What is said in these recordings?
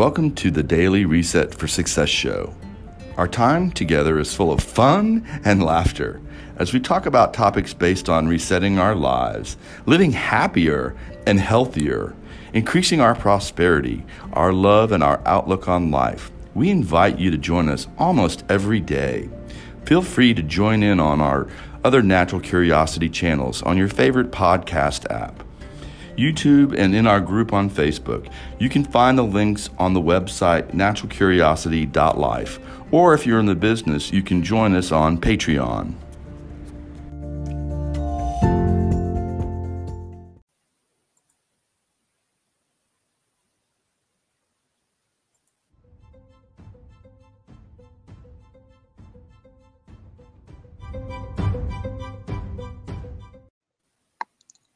Welcome to the Daily Reset for Success show. Our time together is full of fun and laughter as we talk about topics based on resetting our lives, living happier and healthier, increasing our prosperity, our love, and our outlook on life. We invite you to join us almost every day. Feel free to join in on our other natural curiosity channels on your favorite podcast app. YouTube, and in our group on Facebook. You can find the links on the website naturalcuriosity.life. Or if you're in the business, you can join us on Patreon.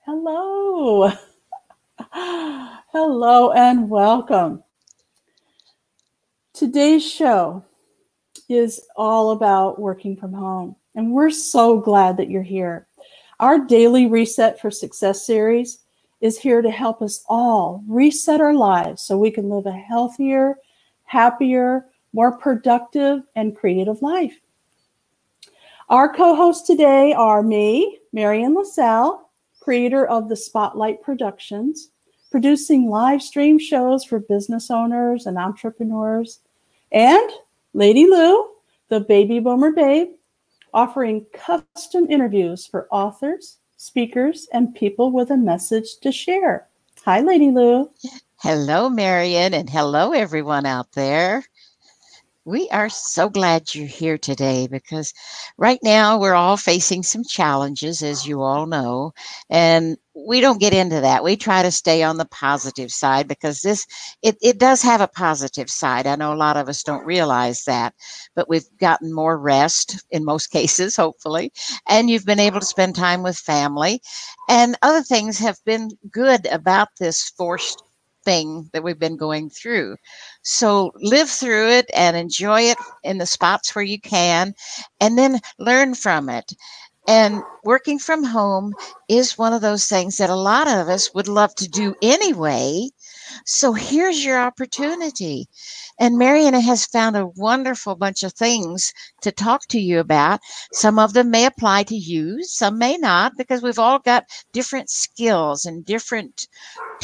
Hello. Hello and welcome. Today's show is all about working from home, and we're so glad that you're here. Our daily Reset for Success series is here to help us all reset our lives so we can live a healthier, happier, more productive, and creative life. Our co hosts today are me, Marian LaSalle, creator of the Spotlight Productions, producing live stream shows for business owners and entrepreneurs, and Lady Lou, the baby boomer babe, offering custom interviews for authors, speakers, and people with a message to share. Hi, Lady Lou. Hello, Marion, and hello, everyone out there. We are so glad you're here today because right now we're all facing some challenges, as you all know, and we don't get into that. We try to stay on the positive side because this it, it does have a positive side. I know a lot of us don't realize that, but we've gotten more rest in most cases, hopefully, and you've been able to spend time with family, and other things have been good about this forced thing that we've been going through. So live through it and enjoy it in the spots where you can, and then learn from it. And working from home is one of those things that a lot of us would love to do anyway. So here's your opportunity. And Mariana has found a wonderful bunch of things to talk to you about. Some of them may apply to you, some may not, because we've all got different skills and different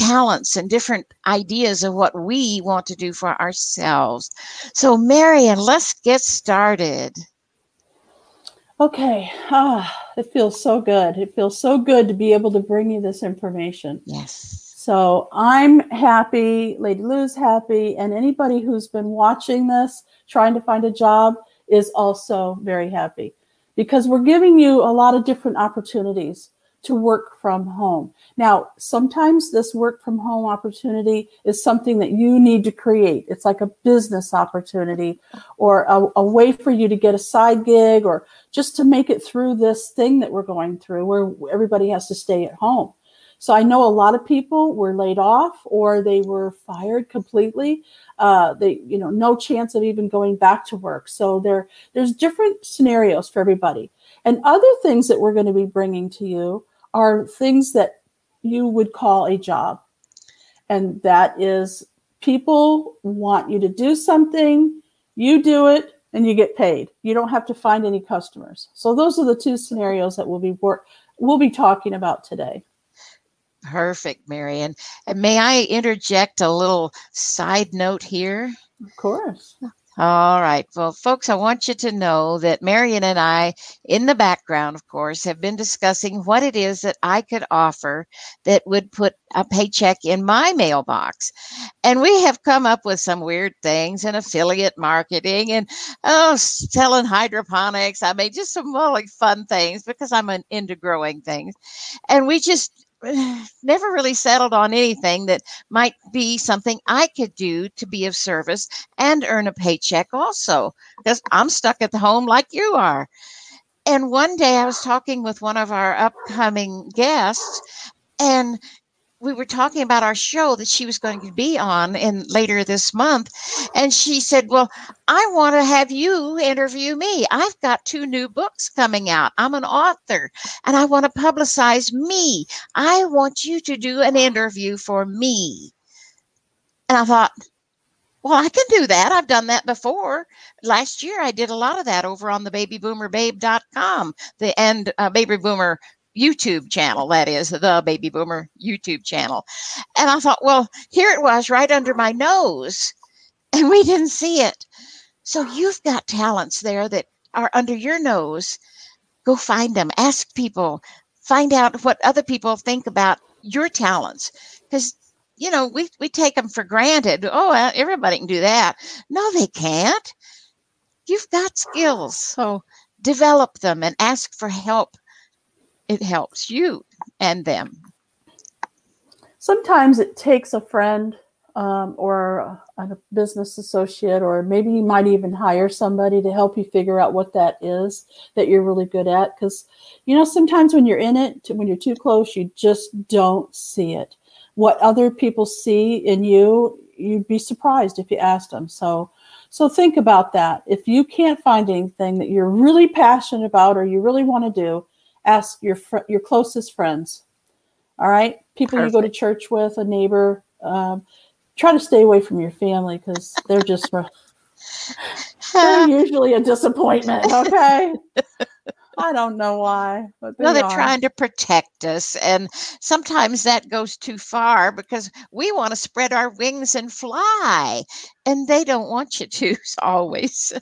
talents and different ideas of what we want to do for ourselves. So, Marian, let's get started. Okay. Ah, it feels so good. It feels so good to be able to bring you this information. Yes. So I'm happy, Lady Lou's happy, and anybody who's been watching this trying to find a job is also very happy because we're giving you a lot of different opportunities to work from home. Now, sometimes this work from home opportunity is something that you need to create. It's like a business opportunity or a, a, way for you to get a side gig or just to make it through this thing that we're going through where everybody has to stay at home. So I know a lot of people were laid off or they were fired completely. Uh, they, you know, no chance of even going back to work. So there, there's different scenarios for everybody. And other things that we're going to be bringing to you are things that you would call a job. And that is people want you to do something, you do it, and you get paid. You don't have to find any customers. So those are the two scenarios that we'll be work we'll be talking about today. Perfect, Marian. And may I interject a little side note here? Of course. All right. Well, folks, I want you to know that Marian and I, in the background, of course, have been discussing what it is that I could offer that would put a paycheck in my mailbox. And we have come up with some weird things and affiliate marketing and oh, selling hydroponics. I mean, just some really fun things because I'm into growing things. And we just never really settled on anything that might be something I could do to be of service and earn a paycheck also, because I'm stuck at the home like you are. And one day I was talking with one of our upcoming guests, and we were talking about our show that she was going to be on in later this month and she said well i want to have you interview me i've got two new books coming out i'm an author and i want to publicize me i want you to do an interview for me and i thought Well, I can do that. I've done that before. Last year, I did a lot of that over on the babyboomerbabe.com, the and uh, baby boomer YouTube channel, that is the baby boomer YouTube channel. And I thought, well, here it was right under my nose, and we didn't see it. So you've got talents there that are under your nose. Go find them, ask people, find out what other people think about your talents. Because you know, we, we take them for granted. Oh, everybody can do that. No, they can't. You've got skills. So develop them and ask for help. It helps you and them. Sometimes it takes a friend um, or a business associate, or maybe you might even hire somebody to help you figure out what that is that you're really good at. Because, you know, sometimes when you're in it, when you're too close, you just don't see it what other people see in you, you'd be surprised if you asked them. So, so think about that. If you can't find anything that you're really passionate about or you really want to do, ask your fr- your closest friends. All right, people Perfect. you go to church with, a neighbor. Um, try to stay away from your family because they're just they're usually a disappointment. Okay. I don't know why. But they no, they're are. trying to protect us. And sometimes that goes too far because we want to spread our wings and fly. And they don't want you to always.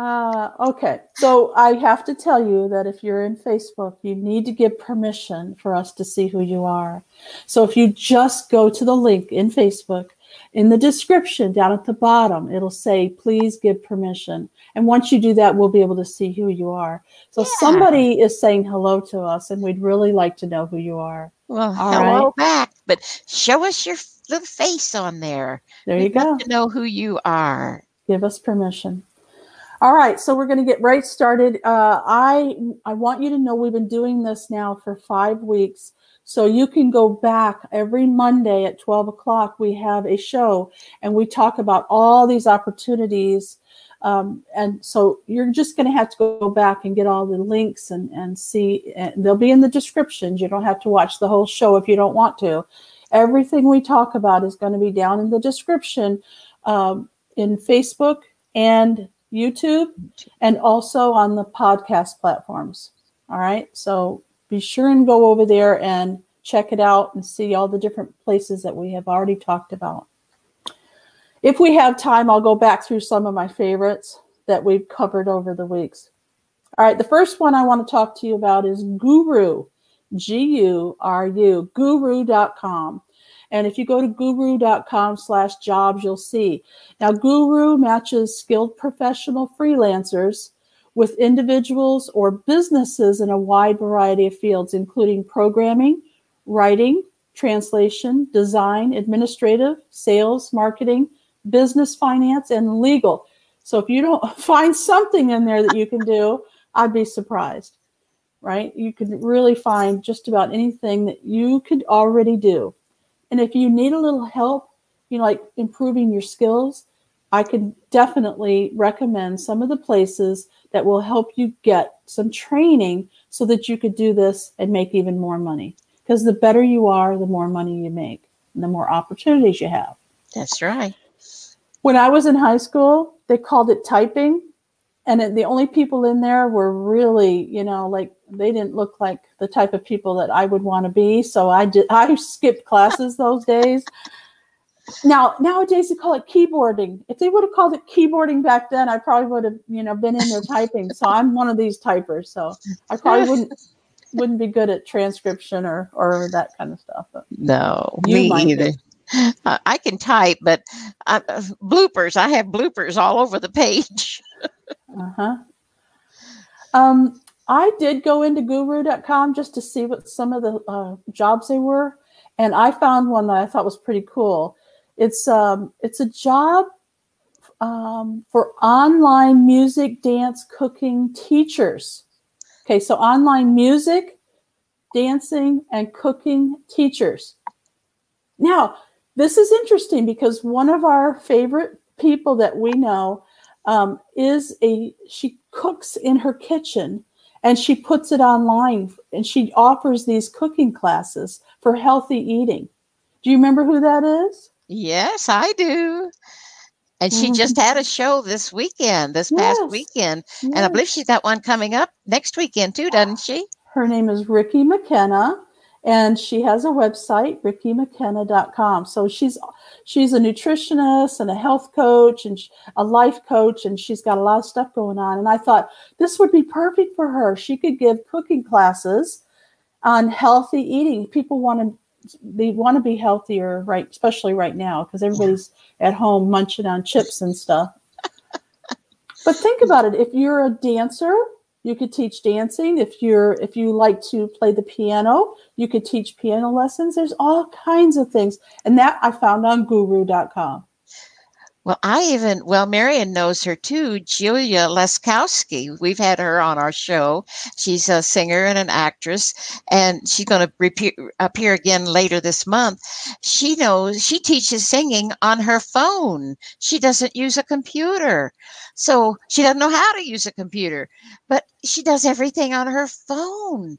Uh, okay, so I have to tell you that if you're in Facebook, you need to give permission for us to see who you are. So if you just go to the link in Facebook, in the description down at the bottom, it'll say, please give permission. And once you do that, we'll be able to see who you are. So yeah. somebody is saying hello to us, and we'd really like to know who you are. Well, All hello right? back, but show us your little face on there. There you We'd go. to know who you are. Give us permission. All right, so we're going to get right started. Uh, I I want you to know we've been doing this now for five weeks. So you can go back every Monday at 12 o'clock. We have a show and we talk about all these opportunities. Um, and so you're just going to have to go back and get all the links and, and see. And they'll be in the descriptions. You don't have to watch the whole show if you don't want to. Everything we talk about is going to be down in the description um, in Facebook and YouTube and also on the podcast platforms. All right. So be sure and go over there and check it out and see all the different places that we have already talked about. If we have time, I'll go back through some of my favorites that we've covered over the weeks. All right, the first one I want to talk to you about is Guru, G U R U, guru.com. And if you go to guru.com slash jobs, you'll see. Now, Guru matches skilled professional freelancers with individuals or businesses in a wide variety of fields, including programming, writing, translation, design, administrative, sales, marketing, business finance, and legal. So if you don't find something in there that you can do, I'd be surprised, right? You can really find just about anything that you could already do. And if you need a little help, you know, like improving your skills, I can definitely recommend some of the places that will help you get some training so that you could do this and make even more money. Because the better you are, the more money you make, and the more opportunities you have. That's right. When I was in high school, they called it typing. And the only people in there were really, you know, like they didn't look like the type of people that I would want to be. So I did, I skipped classes those days. Now nowadays they call it keyboarding. If they would have called it keyboarding back then, I probably would have, you know, been in there typing. So I'm one of these typers. So I probably wouldn't wouldn't be good at transcription or or that kind of stuff. But no, me either. Uh, I can type, but uh, bloopers. I have bloopers all over the page. uh huh. Um, I did go into Guru.com just to see what some of the uh, jobs they were, and I found one that I thought was pretty cool. It's um, it's a job um, for online music, dance, cooking teachers. Okay, so online music, dancing, and cooking teachers. Now, this is interesting because one of our favorite people that we know um, is a she cooks in her kitchen and she puts it online and she offers these cooking classes for healthy eating. Do you remember who that is? Yes, I do. And she just had a show this weekend, this past Yes. weekend. And I believe she's got one coming up next weekend too, doesn't she? Her name is Ricky McKenna, and she has a website, rickymckenna.com. So she's she's a nutritionist and a health coach and a life coach, and she's got a lot of stuff going on. And I thought this would be perfect for her. She could give cooking classes on healthy eating. People want to they want to be healthier, right? Especially right now because everybody's at home munching on chips and stuff. but think about it: if you're a dancer, you could teach dancing if you're if you like to play the piano. You could teach piano lessons. There's all kinds of things. And that i found on guru.com Well, I even, well, Marion knows her too, Julia Leskowski. We've had her on our show. She's a singer and an actress, and she's going to appear again later this month. She knows, she teaches singing on her phone. She doesn't use a computer. So she doesn't know how to use a computer, but she does everything on her phone.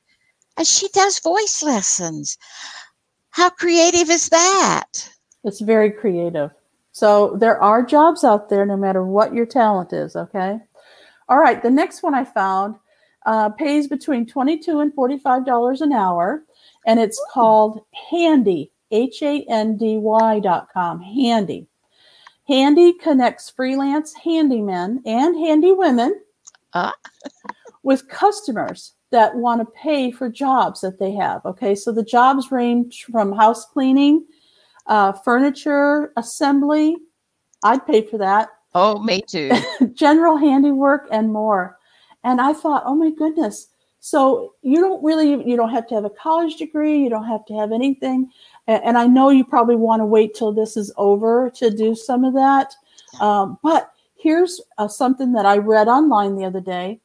And she does voice lessons. How creative is that? it's very creative so there are jobs out there no matter what your talent is okay? All right the next one i found uh, pays between 22 and 45 dollars an hour and it's called handy h-a-n-d-y dot com handy. Handy connects freelance handymen and handy women Ah. with customers that want to pay for jobs that they have okay? So the jobs range from house cleaning uh, furniture assembly. I'd pay for that. Oh, me too. general handiwork and more. And i thought oh my goodness. So you don't really you don't have to have a college degree. You don't have to have anything. And i know you probably want to wait till this is over to do some of that. Um, but here's uh, something that i read online the other day.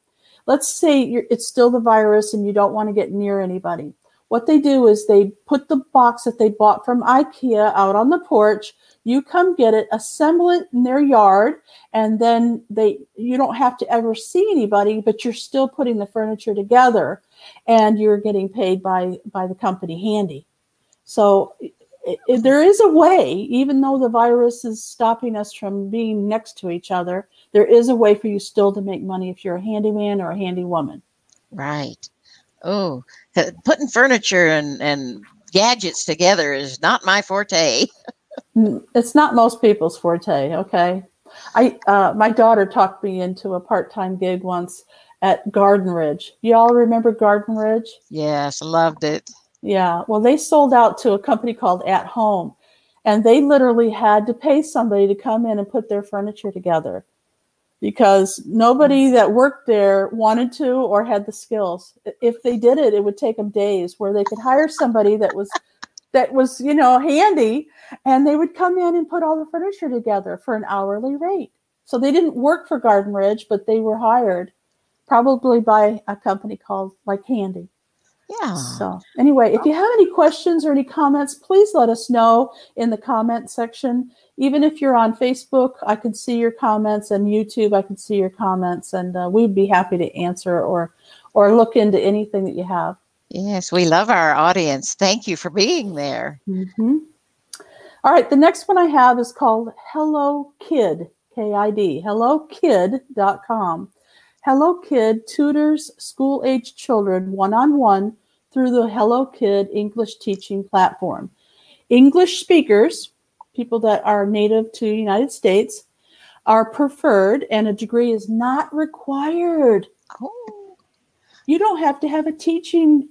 Let's say you're, it's still the virus and you don't want to get near anybody what they do is they put the box that they bought from ikea out on the porch. You come get it assemble it in their yard and then they you don't have to ever see anybody but you're still putting the furniture together and you're getting paid by by the company handy. So i i- there is a way even though the virus is stopping us from being next to each other there is a way for you still to make money if you're a handyman or a handy woman. Right. Oh, putting furniture and, and gadgets together is not my forte. It's not most people's forte okay i uh, my daughter talked me into a part-time gig once at garden ridge y'all remember garden ridge Yes, loved it. Yeah, well, they sold out to a company called At Home, and they literally had to pay somebody to come in and put their furniture together because nobody that worked there wanted to or had the skills. If they did it, it would take them days. Where they could hire somebody that was that was you know handy, and they would come in and put all the furniture together for an hourly rate. So they didn't work for Garden Ridge, but they were hired probably by a company called like Handy. Yeah. So, anyway, if you have any questions or any comments, please let us know in the comment section. Even if you're on Facebook, I can see your comments, and YouTube, I can see your comments, and uh, we'd be happy to answer or or look into anything that you have. Yes, we love our audience. Thank you for being there. Mhm. All right, the next one I have is called Hello Kid, K I D, hellokid.com. Hello Kid tutors school age children one on one through the Hello Kid English teaching platform. English speakers, people that are native to the United States, are preferred, and a degree is not required. Oh, You don't have to have a teaching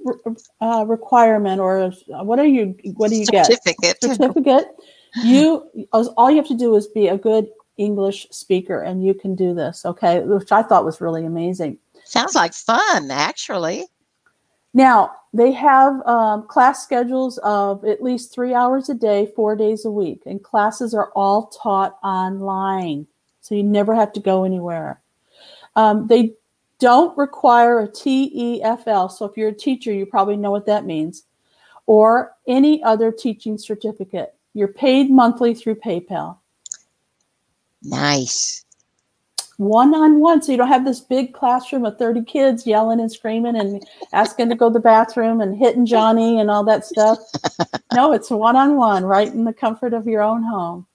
uh, requirement or a, what are you? What do you get? certificate. certificate. You all you have to do is be a good English speaker, and you can do this. Okay, which I thought was really amazing. Sounds like fun, actually. Now they have um, class schedules of at least three hours a day, four days a week, and classes are all taught online, so you never have to go anywhere. Um, they don't require a TEFL, so if you're a teacher, you probably know what that means, or any other teaching certificate. You're paid monthly through PayPal. Nice. one on one. So you don't have this big classroom of 30 kids yelling and screaming and asking to go to the bathroom and hitting Johnny and all that stuff. no, it's one on one, right in the comfort of your own home.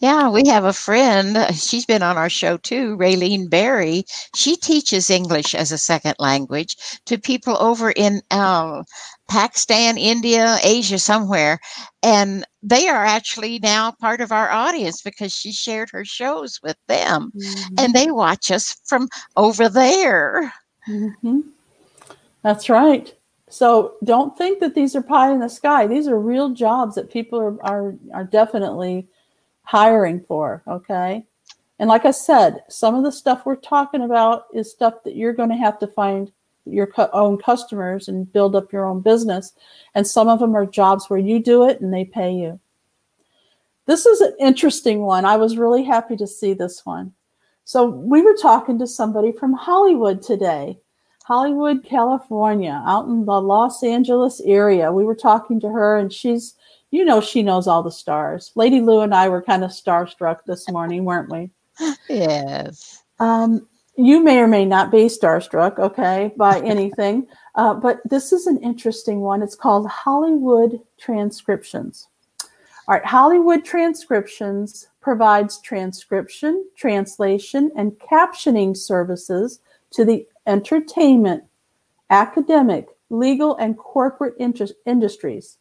Yeah, we have a friend. She's been on our show too, Raylene Berry. She teaches English as a second language to people over in uh, Pakistan, India, Asia, somewhere. And they are actually now part of our audience because she shared her shows with them mm-hmm. and they watch us from over there. Mm-hmm. That's right. So don't think that these are pie in the sky. These are real jobs that people are, are, are definitely hiring for. Okay. And like I said, some of the stuff we're talking about is stuff that you're going to have to find your own customers and build up your own business. And some of them are jobs where you do it and they pay you. This is an interesting one. I was really happy to see this one. So we were talking to somebody from Hollywood today, Hollywood, California, out in the Los Angeles area. We were talking to her and she's you know she knows all the stars. Lady Lou and I were kind of starstruck this morning, weren't we? Yes. Um, you may or may not be starstruck, okay, by anything, uh, but this is an interesting one. It's called Hollywood Transcriptions. All right, Hollywood Transcriptions provides transcription, translation, and captioning services to the entertainment, academic, legal, and corporate industries.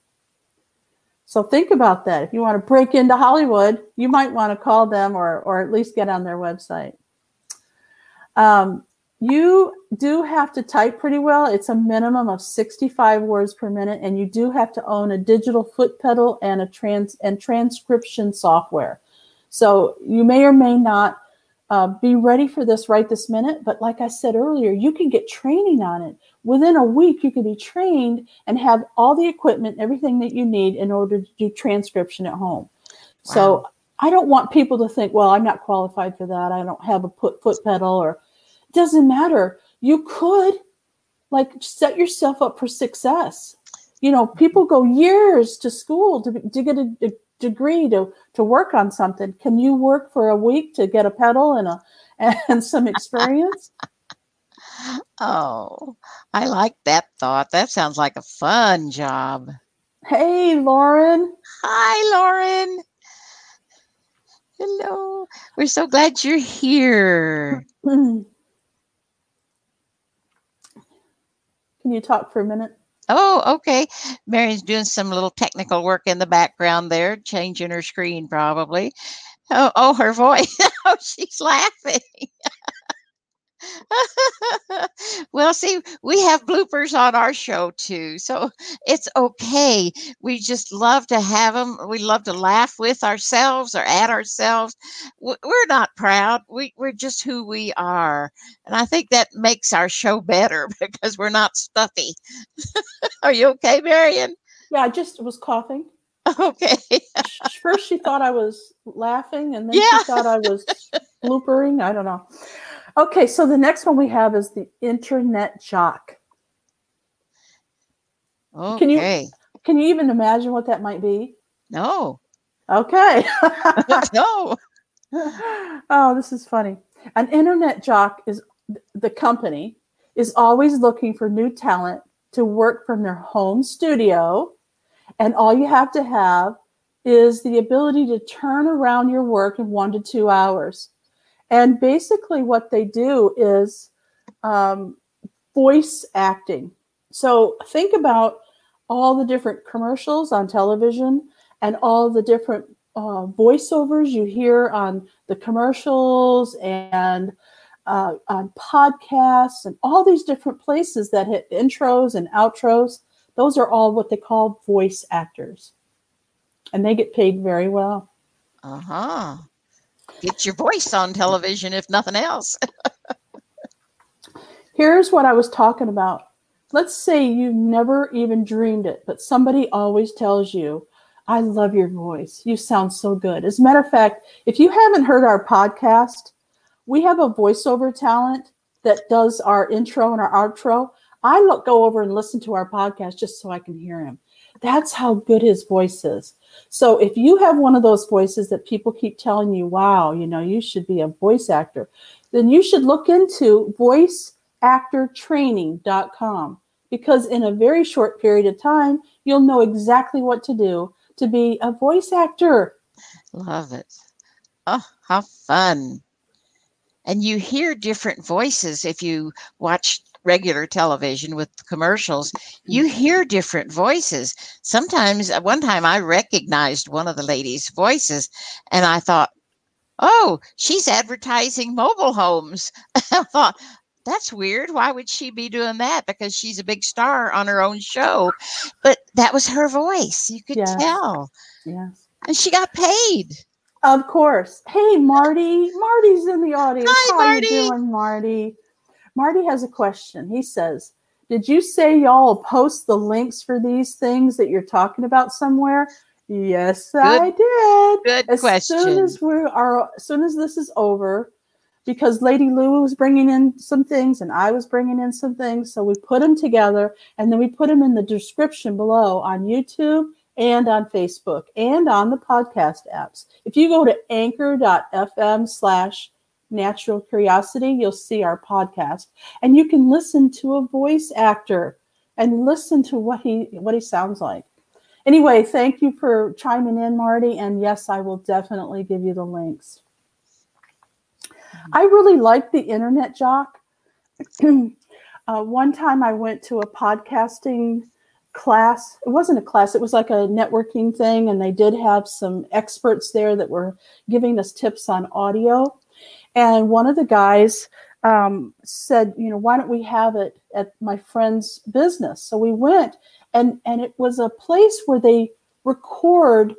So think about that. If you want to break into Hollywood, you might want to call them or, or at least get on their website. Um, you do have to type pretty well. It's a minimum of 65 words per minute, and you do have to own a digital foot pedal and a trans and transcription software. So you may or may not uh, be ready for this right this minute. But like I said earlier, you can get training on it. Within a week, you can be trained and have all the equipment, everything that you need in order to do transcription at home. Wow. So I don't want people to think, well, I'm not qualified for that. I don't have a put foot pedal or doesn't matter. You could like set yourself up for success. You know, people go years to school to, to get a, a degree to to work on something. Can you work for a week to get a pedal and a and some experience? oh, I like that thought. That sounds like a fun job. Hey, Lauren. Hi, Lauren. Hello. We're so glad you're here. Can you talk for a minute? Oh, okay. Mary's doing some little technical work in the background there, changing her screen probably. Oh, oh her voice. oh, she's laughing. well, see, we have bloopers on our show too, so it's okay. We just love to have them. We love to laugh with ourselves or at ourselves. We're not proud. We, we're just who we are. And I think that makes our show better because we're not stuffy. are you okay, Marion? Yeah, I just was coughing. Okay. First, she thought I was laughing, and then yeah. she thought I was bloopering. I don't know. Okay, so the next one we have is the internet jock. Okay. Can you can you even imagine what that might be? No. Okay. no. Oh, this is funny. An internet jock is the company is always looking for new talent to work from their home studio, and all you have to have is the ability to turn around your work in one to two hours. And basically, what they do is um, voice acting. So think about all the different commercials on television and all the different uh, voiceovers you hear on the commercials and uh, on podcasts and all these different places that hit intros and outros. Those are all what they call voice actors. And they get paid very well. Uh huh get your voice on television, if nothing else. Here's what I was talking about. Let's say you never even dreamed it, but somebody always tells you, I love your voice. You sound so good. As a matter of fact, if you haven't heard our podcast, we have a voiceover talent that does our intro and our outro. I look, go over and listen to our podcast just so I can hear him. That's how good his voice is. So if you have one of those voices that people keep telling you, wow, you know, you should be a voice actor, then you should look into voiceactortraining.com because in a very short period of time, you'll know exactly what to do to be a voice actor. Love it. Oh, how fun. And you hear different voices if you watch regular television with commercials, you mm-hmm. hear different voices. Sometimes, uh, one time I recognized one of the ladies' voices and I thought, oh, she's advertising mobile homes. I thought, that's weird. Why would she be doing that? Because she's a big star on her own show. But that was her voice. You could yes. tell. Yes. And she got paid. Of course. Hey, Marty. Marty's in the audience. Hi, How Marty. you doing, Marty? Marty has a question. He says, Did you say y'all post the links for these things that you're talking about somewhere? Yes, good, I did. Good as question. Soon as we are, as soon as this is over, because Lady Lou was bringing in some things and I was bringing in some things, so we put them together and then we put them in the description below on YouTube and on Facebook and on the podcast apps. If you go to anchor.fm slash Natural Curiosity, you'll see our podcast, and you can listen to a voice actor and listen to what he what he sounds like. Anyway, thank you for chiming in, Marty. And yes, I will definitely give you the links. I really like the Internet Jock. uh, one time I went to a podcasting class. It wasn't a class, it was like a networking thing. And they did have some experts there that were giving us tips on audio. And one of the guys um, said, you know, why don't we have it at my friend's business? So we went, and and it was a place where they record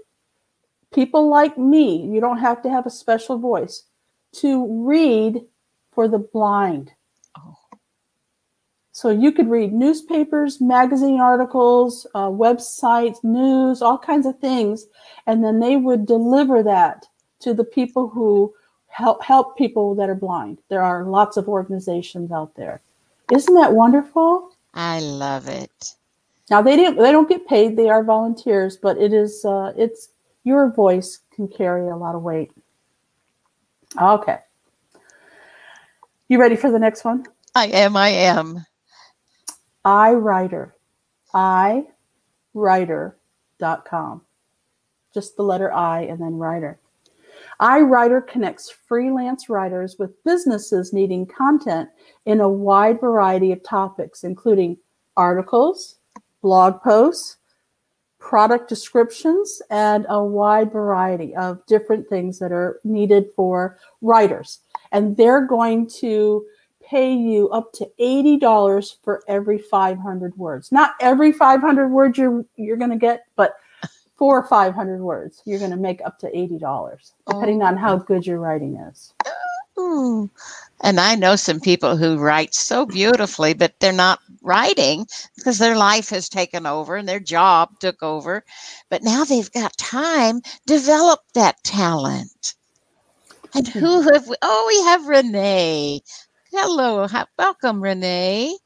people like me. You don't have to have a special voice to read for the blind. Oh. So you could read newspapers, magazine articles, uh, websites, news, all kinds of things, and then they would deliver that to the people who help help people that are blind. There are lots of organizations out there. Isn't that wonderful? I love it. Now they didn't they don't get paid. They are volunteers, but it is uh, it's your voice can carry a lot of weight. Okay. You ready for the next one? I am. I am. iWriter. I writer.com. Just the letter I and then writer iWriter connects freelance writers with businesses needing content in a wide variety of topics, including articles, blog posts, product descriptions, and a wide variety of different things that are needed for writers. And they're going to pay you up to $80 for every 500 words. Not every 500 words you're you're going to get, but four or 500 words, you're going to make up to $80, depending oh. on how good your writing is. And I know some people who write so beautifully, but they're not writing because their life has taken over and their job took over. But now they've got time, develop that talent. And who have we? Oh, we have Renee. Hello. Welcome, Renee.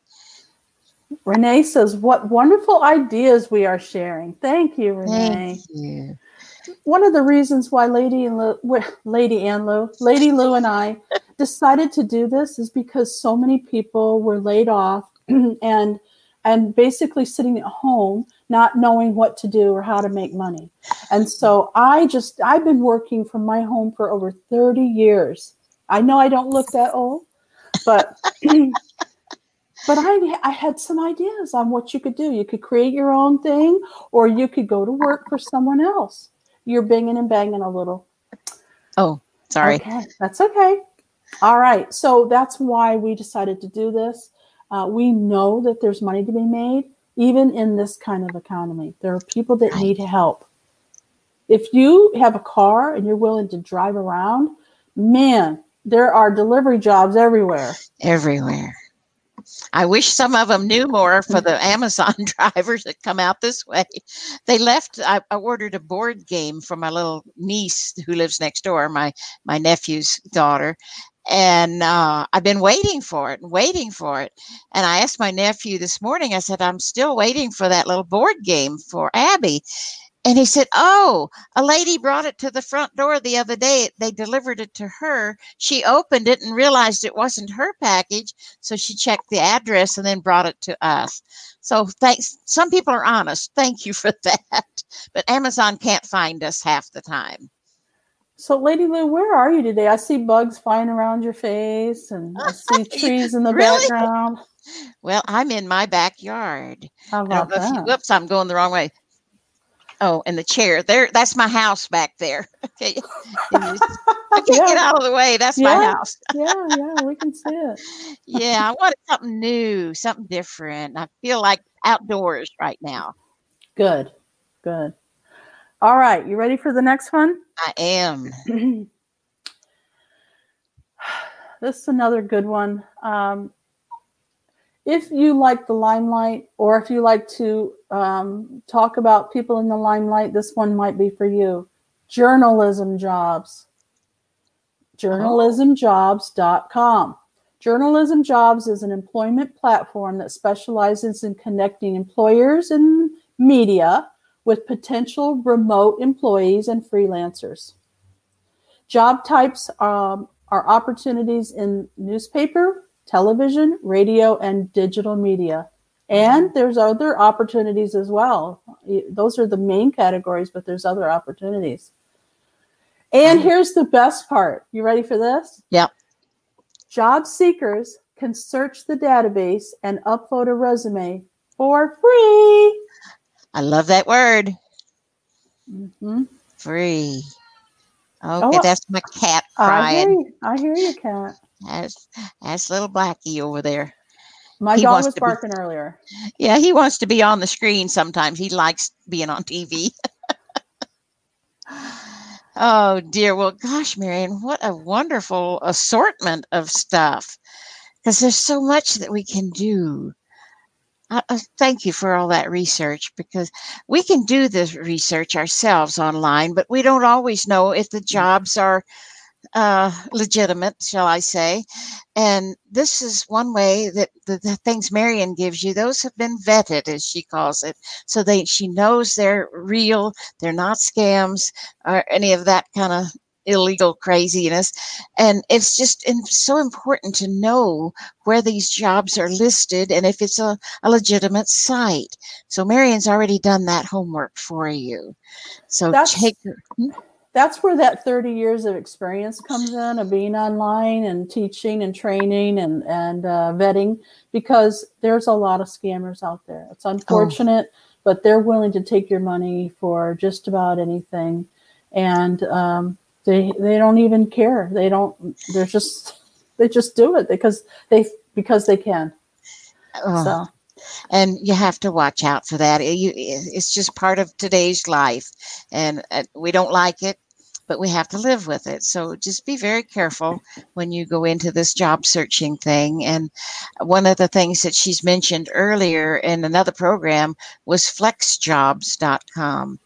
Renee says, What wonderful ideas we are sharing. Thank you, Renee. Thank you. One of the reasons why Lady and Lou, Lady Ann Lou, Lady Lou and I decided to do this is because so many people were laid off and and basically sitting at home not knowing what to do or how to make money. And so I just I've been working from my home for over 30 years. I know I don't look that old, but but I, I had some ideas on what you could do. You could create your own thing, or you could go to work for someone else. You're binging and banging a little. Oh, sorry. Okay, that's okay. All right. So that's why we decided to do this. Uh, we know that there's money to be made, even in this kind of economy. There are people that need help. If you have a car and you're willing to drive around, man, there are delivery jobs everywhere. Everywhere. I wish some of them knew more for the Amazon drivers that come out this way. They left. I, I, ordered a board game for my little niece who lives next door, my my nephew's daughter, and uh, I've been waiting for it and waiting for it. And I asked my nephew this morning. I said, "I'm still waiting for that little board game for Abby." And he said, "Oh, a lady brought it to the front door the other day. They delivered it to her. She opened it and realized it wasn't her package, so she checked the address and then brought it to us." So thanks. Some people are honest. Thank you for that. But Amazon can't find us half the time. So, Lady Lou, where are you today? I see bugs flying around your face, and I see trees in the really? background. Well, I'm in my backyard. How about that? You, whoops, I'm going the wrong way. Oh, and the chair there. That's my house back there. Okay, I can't yeah. get out of the way. That's yeah. my house. yeah, yeah, we can see it. yeah, I wanted something new, something different. I feel like outdoors right now. Good, good. All right, you ready for the next one? I am. this is another good one. Um, if you like the limelight, or if you like to um, talk about people in the limelight, this one might be for you. Journalism jobs. Journalismjobs.com. Journalism Jobs is an employment platform that specializes in connecting employers and media with potential remote employees and freelancers. Job types um, are opportunities in newspaper, television, radio, and digital media. And there's other opportunities as well. Those are the main categories, but there's other opportunities. And here's the best part. You ready for this? Yeah. Job seekers can search the database and upload a resume for free. I love that word. Mm-hmm. Free. Okay, oh, that's my cat crying. I hear you, I hear you cat. That's that's little Blackie over there. My he dog was barking be, earlier. Yeah, he wants to be on the screen sometimes. He likes being on TV. oh dear. Well, gosh, Marion, what a wonderful assortment of stuff. Because there's so much that we can do uh, thank you for all that research because we can do this research ourselves online, but we don't always know if the mm. jobs are uh, legitimate, shall I say. And this is one way that the, the, things Marion gives you, those have been vetted, as she calls it. So they she knows they're real, they're not scams or any of that kind of illegal craziness. And it's just so important to know where these jobs are listed and if it's a, a legitimate site. So Marion's already done that homework for you. So that's, take hmm? That's where that 30 years of experience comes in of being online and teaching and training and, and uh, vetting because there's a lot of scammers out there. It's oh. unfortunate, oh. but they're willing to take your money for just about anything. And um, they they don't even care. They don't. They're just they just do it because they because they can. Oh. So. And you have to watch out for that. It, you, it's just part of today's life, and uh, we don't like it, but we have to live with it. So just be very careful when you go into this job searching thing. And one of the things that she's mentioned earlier in another program was flexjobs.com.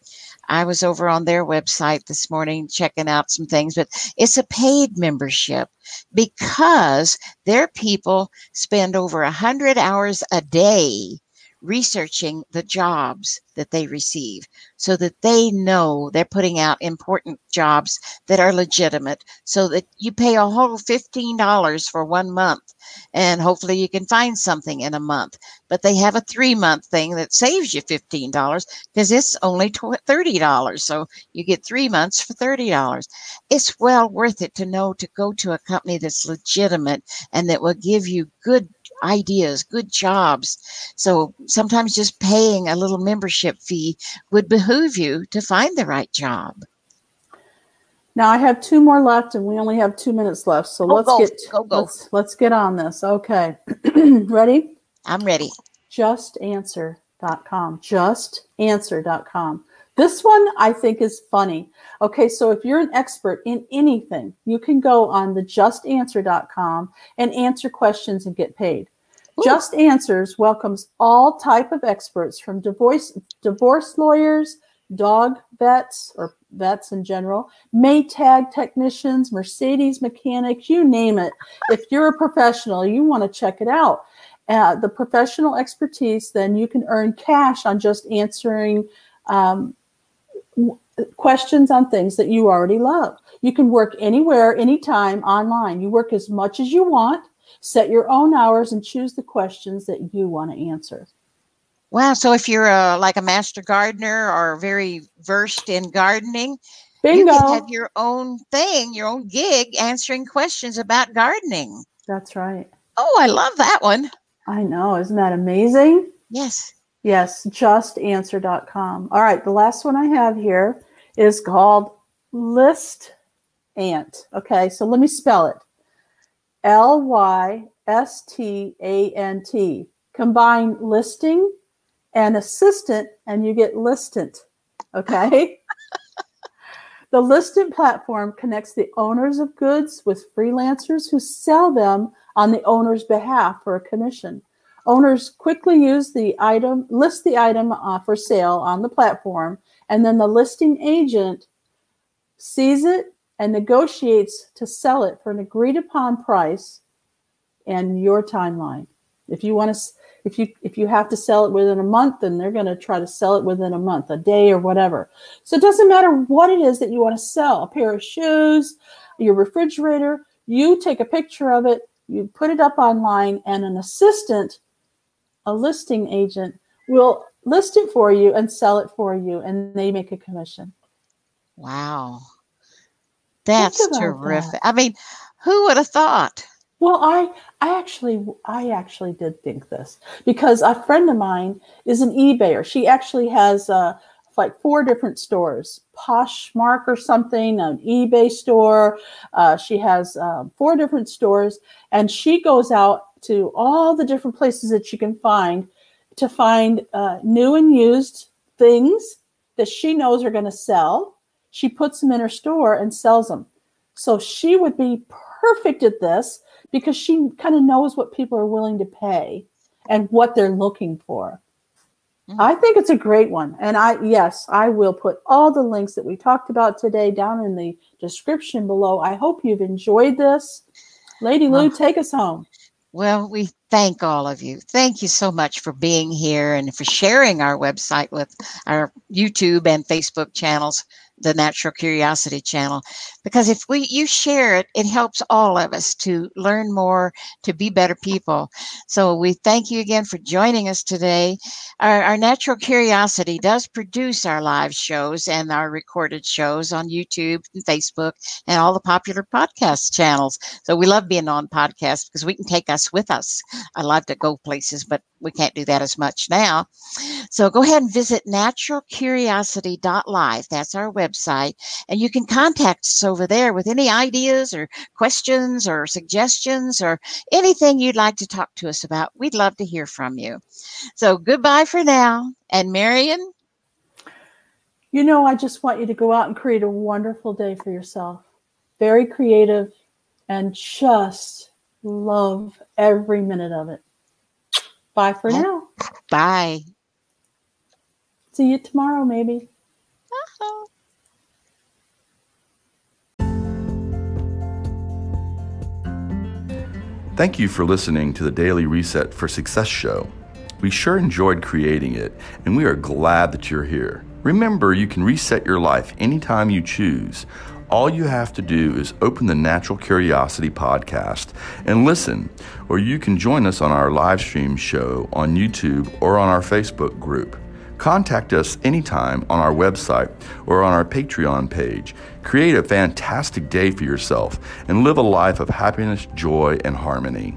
I was over on their website this morning checking out some things, but it's a paid membership because their people spend over a hundred hours a day researching the jobs that they receive so that they know they're putting out important jobs that are legitimate so that you pay a whole $15 for one month and hopefully you can find something in a month but they have a three month thing that saves you $15 because it's only $30 so you get three months for $30 it's well worth it to know to go to a company that's legitimate and that will give you good ideas, good jobs. So sometimes just paying a little membership fee would behoove you to find the right job. Now I have two more left, and we only have two minutes left. So oh, let's go, get go, go. Let's, let's get on this. Okay, ready? I'm ready. Justanswer.com. Justanswer.com. This one I think is funny. Okay, so if you're an expert in anything, you can go on the justanswer.com and answer questions and get paid. Ooh. Just Answers welcomes all type of experts from divorce divorce lawyers dog vets or vets in general, Maytag technicians, Mercedes mechanics, you name it. If you're a professional, you want to check it out. Uh, the professional expertise, then you can earn cash on just answering um, questions on things that you already love. You can work anywhere, anytime, online. You work as much as you want, set your own hours, and choose the questions that you want to answer. Wow. So if you're a, like a master gardener or very versed in gardening, Bingo. you can have your own thing, your own gig answering questions about gardening. That's right. Oh, I love that one. I know. Isn't that amazing? Yes. Yes, justanswer.com. All right, the last one I have here is called List Ant. Okay, so let me spell it L Y S T A N T. Combine listing and assistant, and you get listant. Okay. the listant platform connects the owners of goods with freelancers who sell them on the owner's behalf for a commission. Owners quickly use the item, list the item uh, for sale on the platform, and then the listing agent sees it and negotiates to sell it for an agreed upon price and your timeline. If you want to if you if you have to sell it within a month, then they're going to try to sell it within a month, a day or whatever. So it doesn't matter what it is that you want to sell, a pair of shoes, your refrigerator, you take a picture of it, you put it up online and an assistant, a listing agent will list it for you and sell it for you and they make a commission. Wow. That's terrific. that. I mean, who would have thought? Well, I I actually I actually did think this because a friend of mine is an eBayer. She actually has uh, like four different stores, Poshmark or something, an eBay store. Uh, she has uh, four different stores, and she goes out to all the different places that she can find to find uh, new and used things that she knows are going to sell. She puts them in her store and sells them. So she would be perfect at this because she kind of knows what people are willing to pay and what they're looking for. Mhm. I think it's a great one. And I, yes, I will put all the links that we talked about today down in the description below. I hope you've enjoyed this. Lady Lou, Oh. take us home. Well, we thank all of you. Thank you so much for being here and for sharing our website with our YouTube and Facebook channels, the Natural Curiosity channel. Because if we you share it, it helps all of us to learn more, to be better people. So we thank you again for joining us today. Our, our Natural Curiosity does produce our live shows and our recorded shows on YouTube and Facebook and all the popular podcast channels. So we love being on podcasts because we can take us with us. I love to go places, but we can't do that as much now. So go ahead and visit naturalcuriosity.live. That's our website. And you can contact us over there with any ideas or questions or suggestions or anything you'd like to talk to us about. We'd love to hear from you. So goodbye for now. And Marion, You know, I just want you to go out and create a wonderful day for yourself. Very creative and just love every minute of it. Bye for now. bye. See you tomorrow, maybe. Thank you for listening to the Daily Reset for Success show. We sure enjoyed creating it, and we are glad that you're here. Remember, you can reset your life anytime you choose. All you have to do is open the Natural Curiosity podcast and listen, or you can join us on our live stream show on YouTube or on our Facebook group. Contact us anytime on our website or on our Patreon page. Create a fantastic day for yourself and live a life of happiness, joy, and harmony.